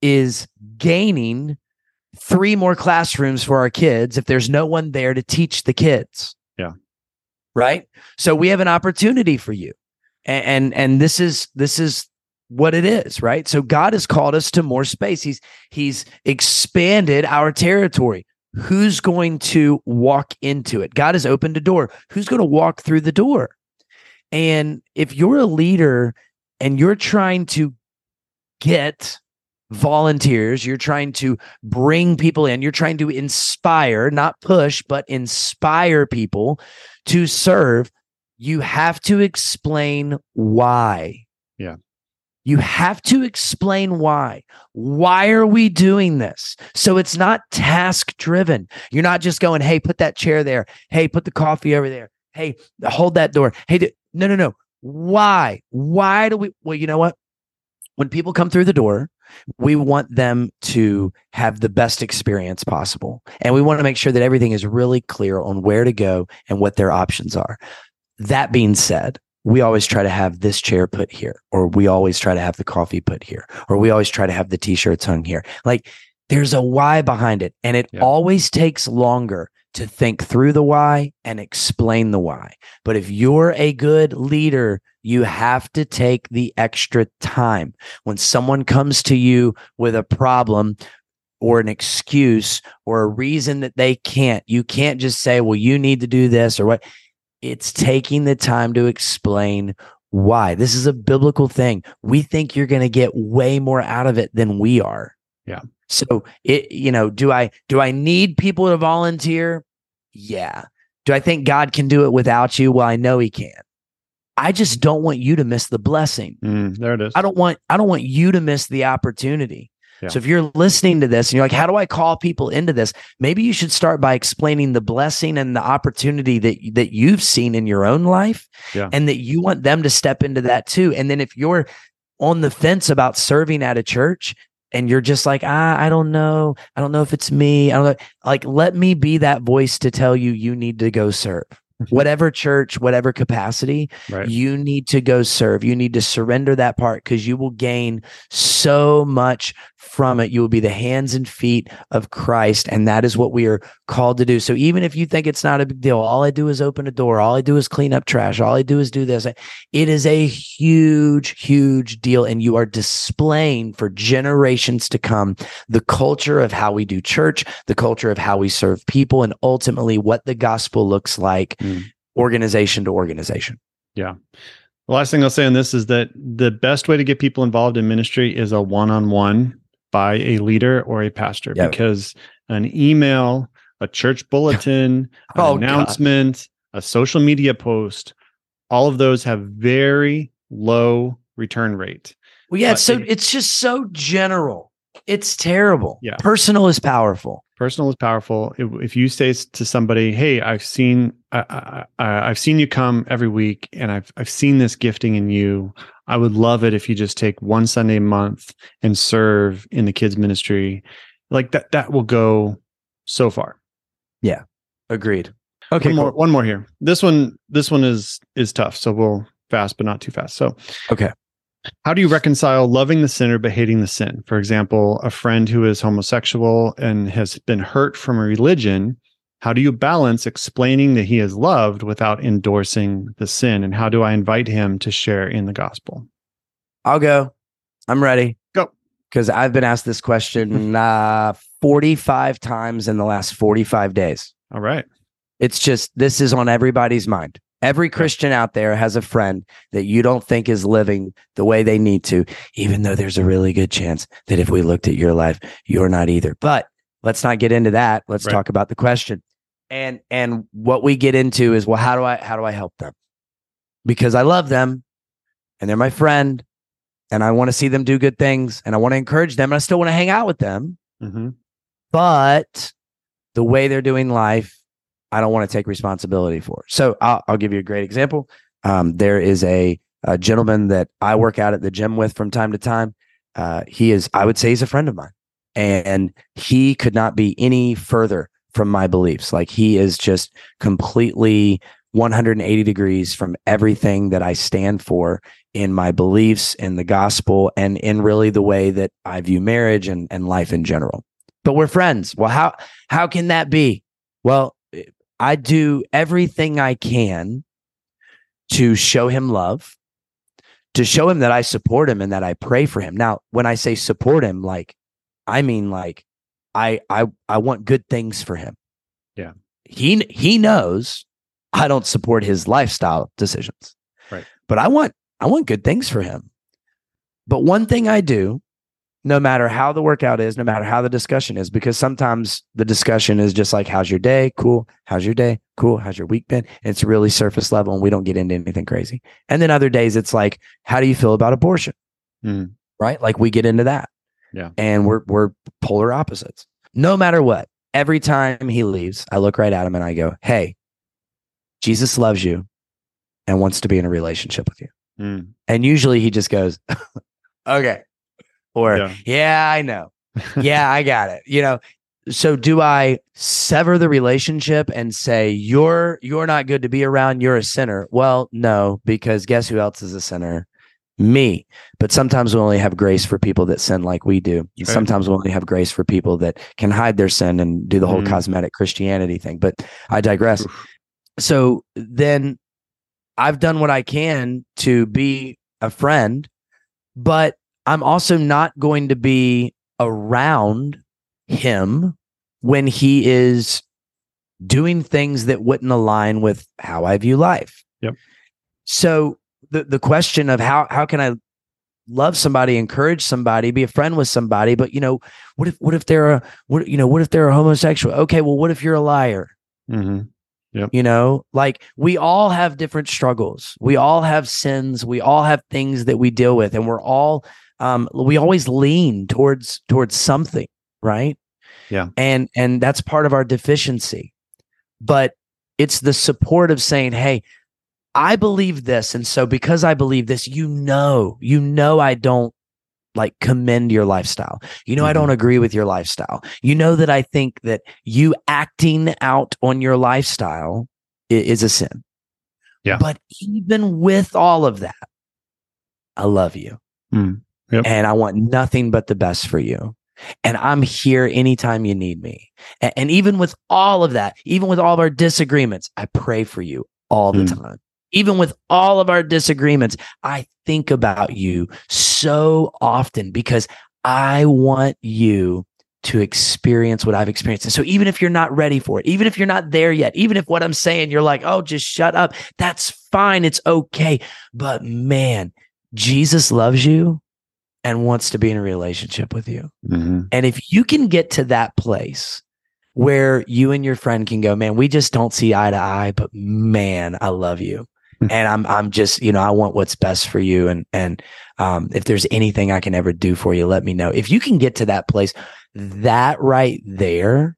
is gaining three more classrooms for our kids if there's no one there to teach the kids? Yeah. Right. So we have an opportunity for you, and and, and this is this is what it is, right? So God has called us to more space. He's he's expanded our territory. Who's going to walk into it? God has opened a door. Who's going to walk through the door? And if you're a leader and you're trying to get volunteers, you're trying to bring people in, you're trying to inspire, not push, but inspire people to serve, you have to explain why. Yeah. You have to explain why. Why are we doing this? So it's not task driven. You're not just going, hey, put that chair there. Hey, put the coffee over there. Hey, hold that door. Hey, d- no, no, no. Why? Why do we? Well, you know what? When people come through the door, we want them to have the best experience possible. And we want to make sure that everything is really clear on where to go and what their options are. That being said, we always try to have this chair put here, or we always try to have the coffee put here, or we always try to have the t shirts hung here. Like there's a why behind it. And it Yeah. always takes longer to think through the why and explain the why. But if you're a good leader, you have to take the extra time. When someone comes to you with a problem or an excuse or a reason that they can't, you can't just say, well, you need to do this or what. It's taking the time to explain why. This is a biblical thing. We think you're going to get way more out of it than we are. Yeah. So it, you know, do I do I need people to volunteer? Yeah. Do I think God can do it without you? Well, I know he can. I just don't want you to miss the blessing. Mm, there it is I don't want I don't want you to miss the opportunity. Yeah. So if you're listening to this and you're like, how do I call people into this? Maybe you should start by explaining the blessing and the opportunity that that you've seen in your own life Yeah. and that you want them to step into that too. And then if you're on the fence about serving at a church and you're just like, ah, I don't know. I don't know if it's me. I don't know. Like, let me be that voice to tell you you need to go serve. Whatever church, whatever capacity, Right. you need to go serve. You need to surrender that part because you will gain so much from it. You will be the hands and feet of Christ. And that is what we are called to do. So even if you think it's not a big deal, all I do is open a door, all I do is clean up trash, all I do is do this. It is a huge, huge deal. And you are displaying for generations to come the culture of how we do church, the culture of how we serve people, and ultimately what the gospel looks like, Mm. organization to organization. Yeah. The last thing I'll say on this is that the best way to get people involved in ministry is a one-on-one by a leader or a pastor Yeah. because an email, a church bulletin, an Oh, God. announcement, a social media post, all of those have very low return rate. Well, yeah, Uh, it's so it- it's just so general. It's terrible. Yeah. Personal is powerful. Personal is powerful. If, if you say to somebody, "Hey, I've seen I, I- I've seen you come every week, and I've I've seen this gifting in you. I would love it if you just take one Sunday a month and serve in the kids ministry. Like that, that will go so far. Yeah. Agreed. Okay. one more, cool. one more here. This one, this one is is tough. So we'll fast, but not too fast. So, Okay. How do you reconcile loving the sinner but hating the sin? For example, a friend who is homosexual and has been hurt from a religion. How do you balance explaining that he is loved without endorsing the sin? And how do I invite him to share in the gospel? I'll go. I'm ready. Go. Because I've been asked this question uh, 45 times in the last 45 days. All right. It's just this is on everybody's mind. Every Christian out there has a friend that you don't think is living the way they need to, even though there's a really good chance that if we looked at your life, you're not either. But let's not get into that. Let's Right. talk about the question. And and what we get into is well, how do I how do I help them? Because I love them and they're my friend and I want to see them do good things and I want to encourage them and I still want to hang out with them Mhm. but the way they're doing life, I don't want to take responsibility for. So I'll, I'll give you a great example. Um, there is a, a gentleman that I work out at the gym with from time to time. Uh, he is, I would say, he's a friend of mine, and he could not be any further from my beliefs. Like he is just completely 180 degrees from everything that I stand for in my beliefs, in the gospel, and in really the way that I view marriage and, and life in general but we're friends. Well, how how can that be? Well, I do everything I can to show him love, to show him that I support him and that I pray for him. Now, when I say support him, like I mean like I I I want good things for him. Yeah. He he knows I don't support his lifestyle decisions. Right. But I want I want good things for him. But one thing I do no matter how the workout is, no matter how the discussion is, because sometimes the discussion is just like, how's your day? Cool. How's your day? Cool. How's your week been? And it's really surface level and we don't get into anything crazy. And then other days it's like, how do you feel about abortion? Mm. Right? Like we get into that. Yeah. And we're we're polar opposites. No matter what, every time he leaves, I look right at him and I go, Hey, Jesus loves you and wants to be in a relationship with you. Mm. And usually he just goes, Okay. Or Yeah. yeah, I know. yeah, I got it. You know, so do I sever the relationship and say you're you're not good to be around, you're a sinner? Well, no, because guess who else is a sinner? Me. But sometimes we only have grace for people that sin like we do. Right. Sometimes we only have grace for people that can hide their sin and do the whole Mhm. cosmetic Christianity thing. But I digress. So then I've done what I can to be a friend, but I'm also not going to be around him when he is doing things that wouldn't align with how I view life. Yep. So the the question of how how can I love somebody, encourage somebody, be a friend with somebody, but you know, what if what if they're a what you know, what if they're a homosexual? Okay, well, what if you're a liar? hmm You know, like we all have different struggles. We all have sins. We all have things that we deal with, and we're all um, we always lean towards towards something, right? Yeah. And and that's part of our deficiency. But it's the support of saying, "Hey, I believe this, and so because I believe this, you know, you know, I don't like commend your lifestyle. You know, I don't agree with your lifestyle. You know that I think that you acting out on your lifestyle is a sin. Yeah. But even with all of that, I love you. Mm. Yep. And I want nothing but the best for you. And I'm here anytime you need me. A- And, even with all of that, even with all of our disagreements, I pray for you all the Mm. time. Even with all of our disagreements, I think about you so often because I want you to experience what I've experienced. And so even if you're not ready for it, even if you're not there yet, even if what I'm saying, you're like, oh, just shut up, that's fine. It's okay. But man, Jesus loves you and wants to be in a relationship with you. Mhm. And if you can get to that place where you and your friend can go, man, we just don't see eye to eye, but man, I love you. And I'm I'm just, you know, I want what's best for you. And and um, if there's anything I can ever do for you, let me know. If you can get to that place, that right there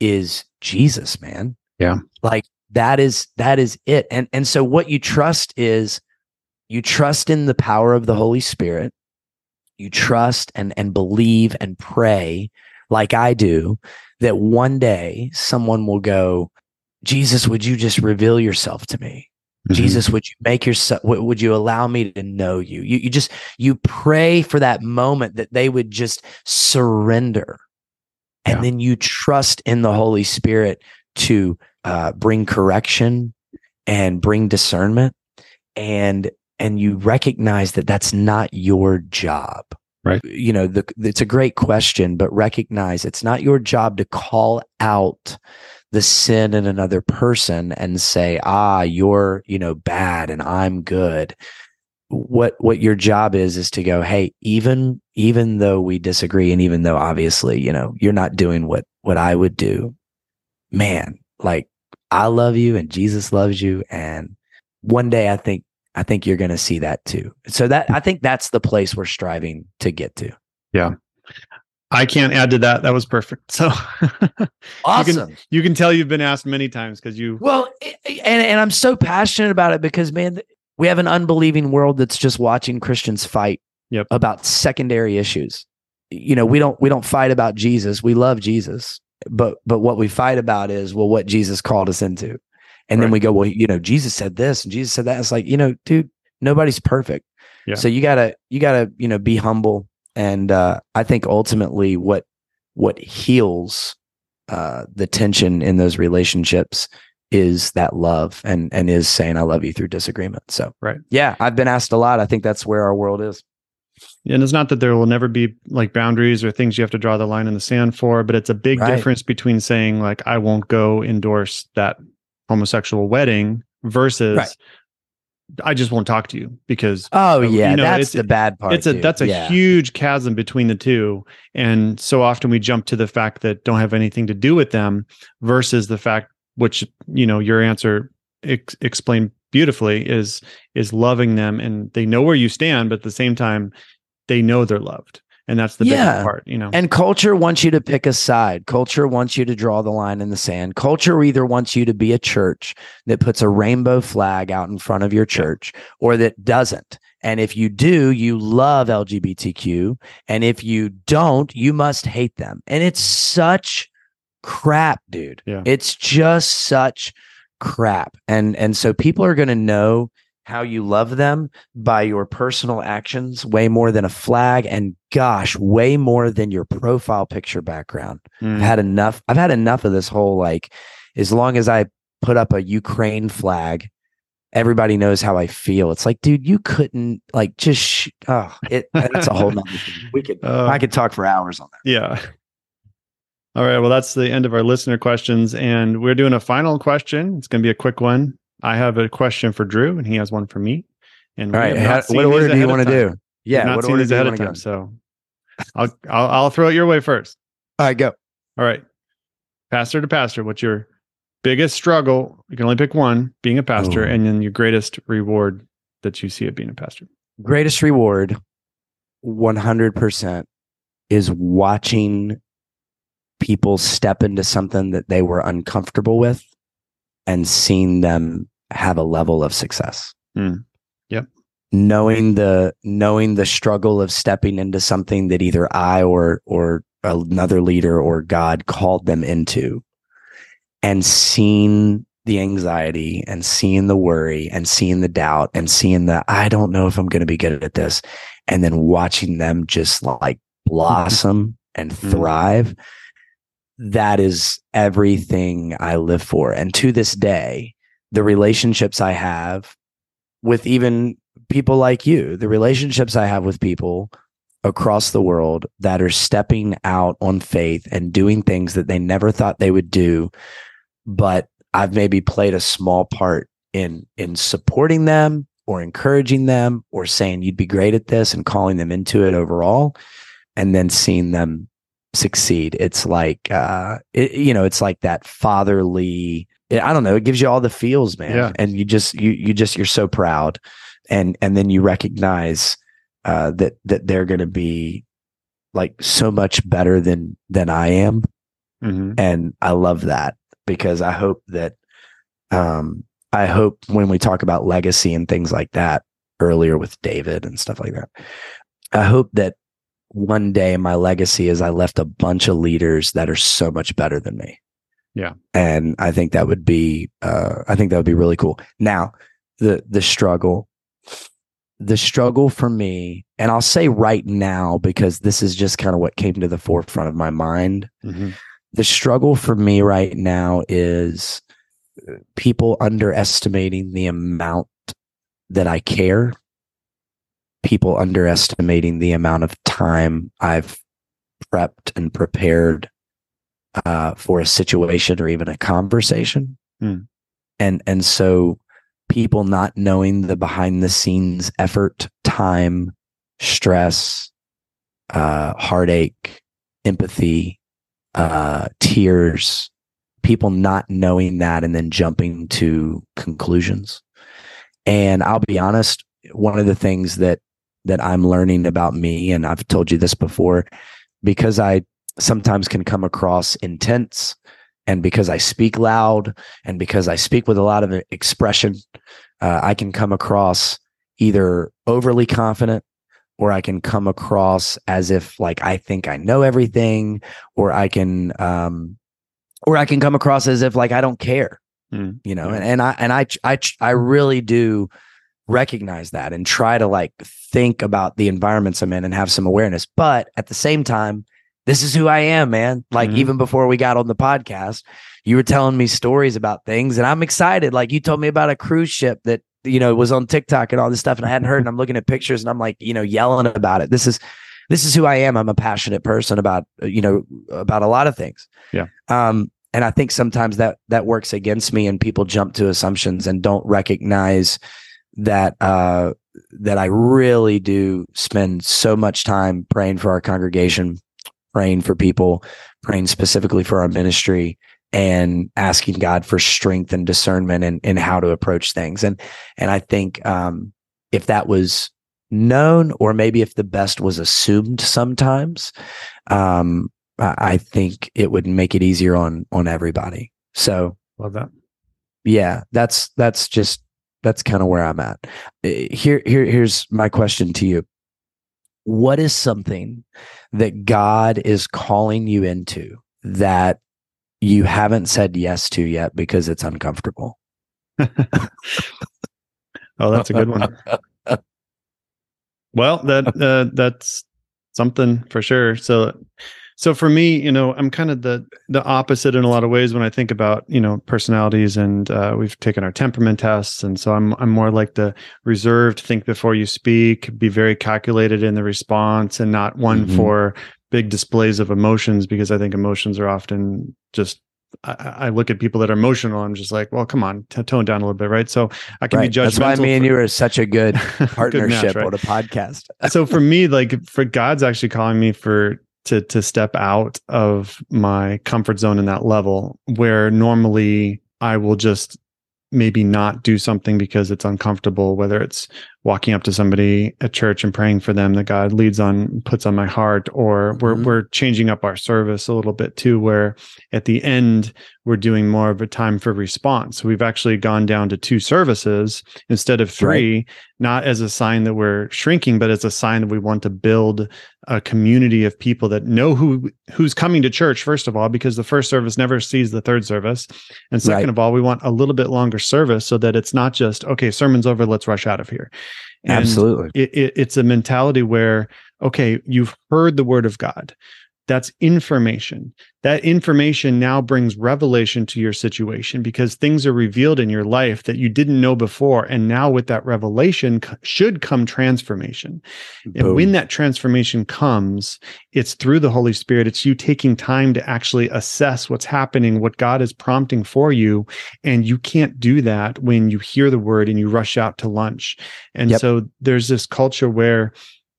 is Jesus, man. Yeah. Like that is that is it. And and so what you trust is you trust in the power of the Holy Spirit. You trust and and believe and pray like I do that one day someone will go, Jesus, would you just reveal yourself to me? Mhm. Jesus, would you make yourself, would you allow me to know you? You, you just, you pray for that moment that they would just surrender. And Yeah. then you trust in the Holy Spirit to uh, bring correction and bring discernment. And, and you recognize that that's not your job. Right. You know, the, it's a great question, but recognize it's not your job to call out the sin in another person and say ah you're you know bad and i'm good. What what your job is is to go hey even even though we disagree and even though obviously you know you're not doing what what i would do man like i love you and jesus loves you and one day i think i think you're going to see that too. So that i think that's the place we're striving to get to I can't add to that. That was perfect. So awesome you can tell you've been asked many times because you Well, and and I'm so passionate about it because man, we have an unbelieving world that's just watching Christians fight Yep. about secondary issues. You know, we don't we don't fight about Jesus. We love Jesus, but but what we fight about is well, what Jesus called us into, and then we go, well, you know, Jesus said this and Jesus said that. It's like you know, dude, nobody's perfect. Yeah. So you gotta you gotta you know be humble, and uh, I think ultimately what what heals uh, the tension in those relationships is that love and and is saying I love you through disagreement. So Right. yeah, I've been asked a lot. I think that's where our world is. and it's not that there will never be like boundaries or things you have to draw the line in the sand for, but it's a big Right. difference between saying like I won't go endorse that homosexual wedding versus Right. I just won't talk to you because Oh uh, you yeah, know, that's the bad part. it's a dude. that's a Yeah. huge chasm between the two and so often we jump to the fact that don't have anything to do with them versus the fact which you know your answer ex- explained beautifully is is loving them and they know where you stand but at the same time they know they're loved and that's the Yeah. part you know And culture wants you to pick a side. Culture wants you to draw the line in the sand. Culture either wants you to be a church that puts a rainbow flag out in front of your church or that doesn't. And if you do, you love LGBTQ. And if you don't, you must hate them. And it's such crap, dude. Yeah. It's just such crap. And and so people are going to know how you love them by your personal actions way more than a flag and gosh way more than your profile picture background Mm. i've had enough i've had enough of this whole like as long as i put up a ukraine flag everybody knows how i feel it's like dude you couldn't like just sh- oh it that's a whole nother thing we could Uh, i could talk for hours on that Yeah. All right. Well, that's the end of our listener questions. And we're doing a final question. It's going to be a quick one. I have a question for Drew, and he has one for me. And all right have not how- what order do you want to do yeah not what order these do you ahead want of to go time. So I'll, I'll I'll throw it your way first. all right go All right. Pastor to pastor, what's your biggest struggle? You can only pick one, being a pastor, Ooh. and then your greatest reward that you see of being a pastor. greatest reward 100% is watching people step into something that they were uncomfortable with and seeing them have a level of success. Mm. Yep. Knowing the knowing the struggle of stepping into something that either I or or another leader or God called them into and seeing the anxiety and seeing the worry and seeing the doubt and seeing the I don't know if I'm going to be good at this and then watching them just like blossom and Mm. thrive that is everything I live for. And to this day the relationships I have with even people like you the relationships I have with people across the world that are stepping out on faith and doing things that they never thought they would do but I've maybe played a small part in in supporting them or encouraging them or saying you'd be great at this and calling them into it overall and then seeing them succeed it's like uh it, you know it's like that fatherly i don't know it gives you all the feels man Yeah. and you just you you just you're so proud and and then you recognize uh that that they're going to be like so much better than than i am Mhm. and I love that because I hope that um I hope when we talk about legacy and things like that earlier with David and stuff like that I hope that one day my legacy is I left a bunch of leaders that are so much better than me. Yeah. And I think that would be uh I think that would be really cool. Now, the the struggle the struggle for me and I'll say right now because this is just kind of what came to the forefront of my mind Mhm. the struggle for me right now is uh, people underestimating the amount that I care, people underestimating the amount of time I've prepped and prepared uh, for a situation or even a conversation. Hmm. And and so people not knowing the behind the scenes effort, time, stress, uh, heartache, empathy, uh, tears, people not knowing that and then jumping to conclusions. And I'll be honest, one of the things that that I'm learning about me, and I've told you this before, because I sometimes can come across intense and because I speak loud and because I speak with a lot of expression, uh, I can come across either overly confident or I can come across as if like I think I know everything, or I can um or I can come across as if like I don't care, Mm, you know, yeah. and, and I and I I I really do recognize that and try to like think about the environments I'm in and have some awareness. But at the same time, this is who I am, man. Like Mhm. even before we got on the podcast, you were telling me stories about things and I'm excited. Like you told me about a cruise ship that, you know, was on TikTok and all this stuff and I hadn't heard and I'm looking at pictures and I'm like, you know, yelling about it. This is this is who I am. I'm a passionate person about, uh, you know, about a lot of things. Yeah. Um and I think sometimes that that works against me and people jump to assumptions and don't recognize that uh that I really do spend so much time praying for our congregation, praying for people, praying specifically for our ministry and asking God for strength and discernment and in, how to approach things. And and I think um if that was known or maybe if the best was assumed sometimes, um I I think it would make it easier on on everybody. So Love that. yeah that's that's just that's kind of where i'm at Uh, here here here's my question to you what is something that god is calling you into that you haven't said yes to yet because it's uncomfortable Oh, that's a good one. Well, that uh, that's something for sure. So, so for me, you know, I'm kind of the the opposite in a lot of ways when I think about you know personalities, and uh, we've taken our temperament tests, and so I'm I'm more like the reserved, think before you speak, be very calculated in the response, and not one Mhm. for big displays of emotions because I think emotions are often just. I, I look at people that are emotional. I'm just like, well, come on, t- tone down a little bit, right? So I can right be judgmental. that's why me and you are such a good Good partnership match, right? on a podcast so for me like for god's actually calling me for to to step out of my comfort zone in that level where normally i will just maybe not do something because it's uncomfortable, whether it's walking up to somebody at church and praying for them that God leads on, puts on my heart, or we're Mhm. we're changing up our service a little bit too, where at the end we're doing more of a time for response. so We've actually gone down to two services instead of three, not as a sign that we're shrinking, but as a sign that we want to build a community of people that know who who's coming to church, first of all, because the first service never sees the third service. And second Right. of all, we want a little bit longer service so that it's not just, okay, sermon's over, let's rush out of here. And Absolutely. it, it, it's a mentality where okay you've heard the word of god that's information. That information now brings revelation to your situation because things are revealed in your life that you didn't know before. And now with that revelation c- should come transformation. And when that transformation comes it's through the holy spirit. It's you taking time to actually assess what's happening what god is prompting for you. And you can't do that when you hear the word and you rush out to lunch. And Yep. so there's this culture where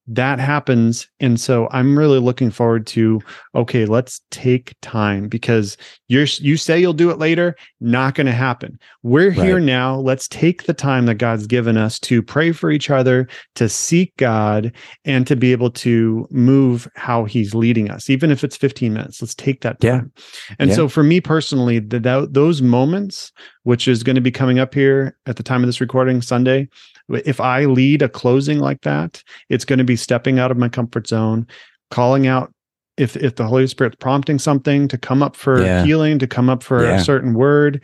that happens. And so i'm really looking forward to okay let's take time because you're you say you'll do it later not going to happen. We're here now. Let's take the time that god's given us to pray for each other to seek god and to be able to move how he's leading us even if it's 15 minutes. Let's take that Yeah. time. And Yeah. so for me personally the, that, those moments which is going to be coming up here at the time of this recording sunday if i lead a closing like that it's going to be stepping out of my comfort zone calling out if if the holy spirit's prompting something to come up for Yeah. healing to come up for Yeah. a certain word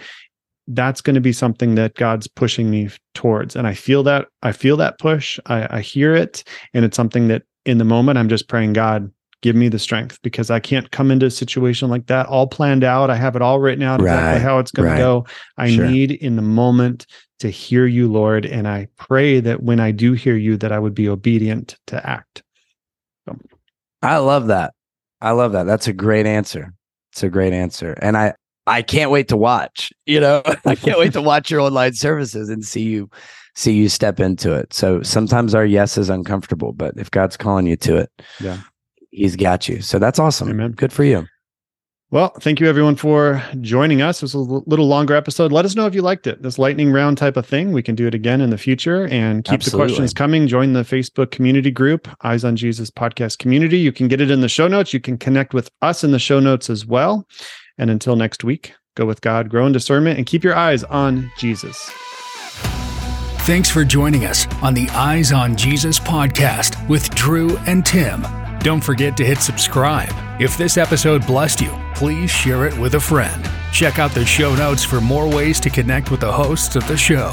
that's going to be something that god's pushing me towards and i feel that i feel that push i, I hear it and it's something that in the moment i'm just praying god give me the strength because i can't come into a situation like that all planned out i have it all written out exactly how it's going right. to go i Sure. need in the moment to hear you lord and i pray that when i do hear you that i would be obedient to act I love that. I love that. That's a great answer. It's a great answer. And I I can't wait to watch. You know, I can't wait to watch your online services and see you see you step into it. So sometimes our yes is uncomfortable, but if God's calling you to it, Yeah. He's got you. So that's awesome. Amen. Good for you. Well, thank you everyone for joining us. It was a little longer episode. Let us know if you liked it. This lightning round type of thing. We can do it again in the future and keep Absolutely. the questions coming. Join the Facebook community group, Eyes on Jesus podcast community. You can get it in the show notes. You can connect with us in the show notes as well. And until next week, go with God, grow in discernment, and keep your eyes on Jesus. Thanks for joining us on the Eyes on Jesus podcast with Drew and Tim. Don't forget to hit subscribe. If this episode blessed you, please share it with a friend. Check out the show notes for more ways to connect with the hosts of the show.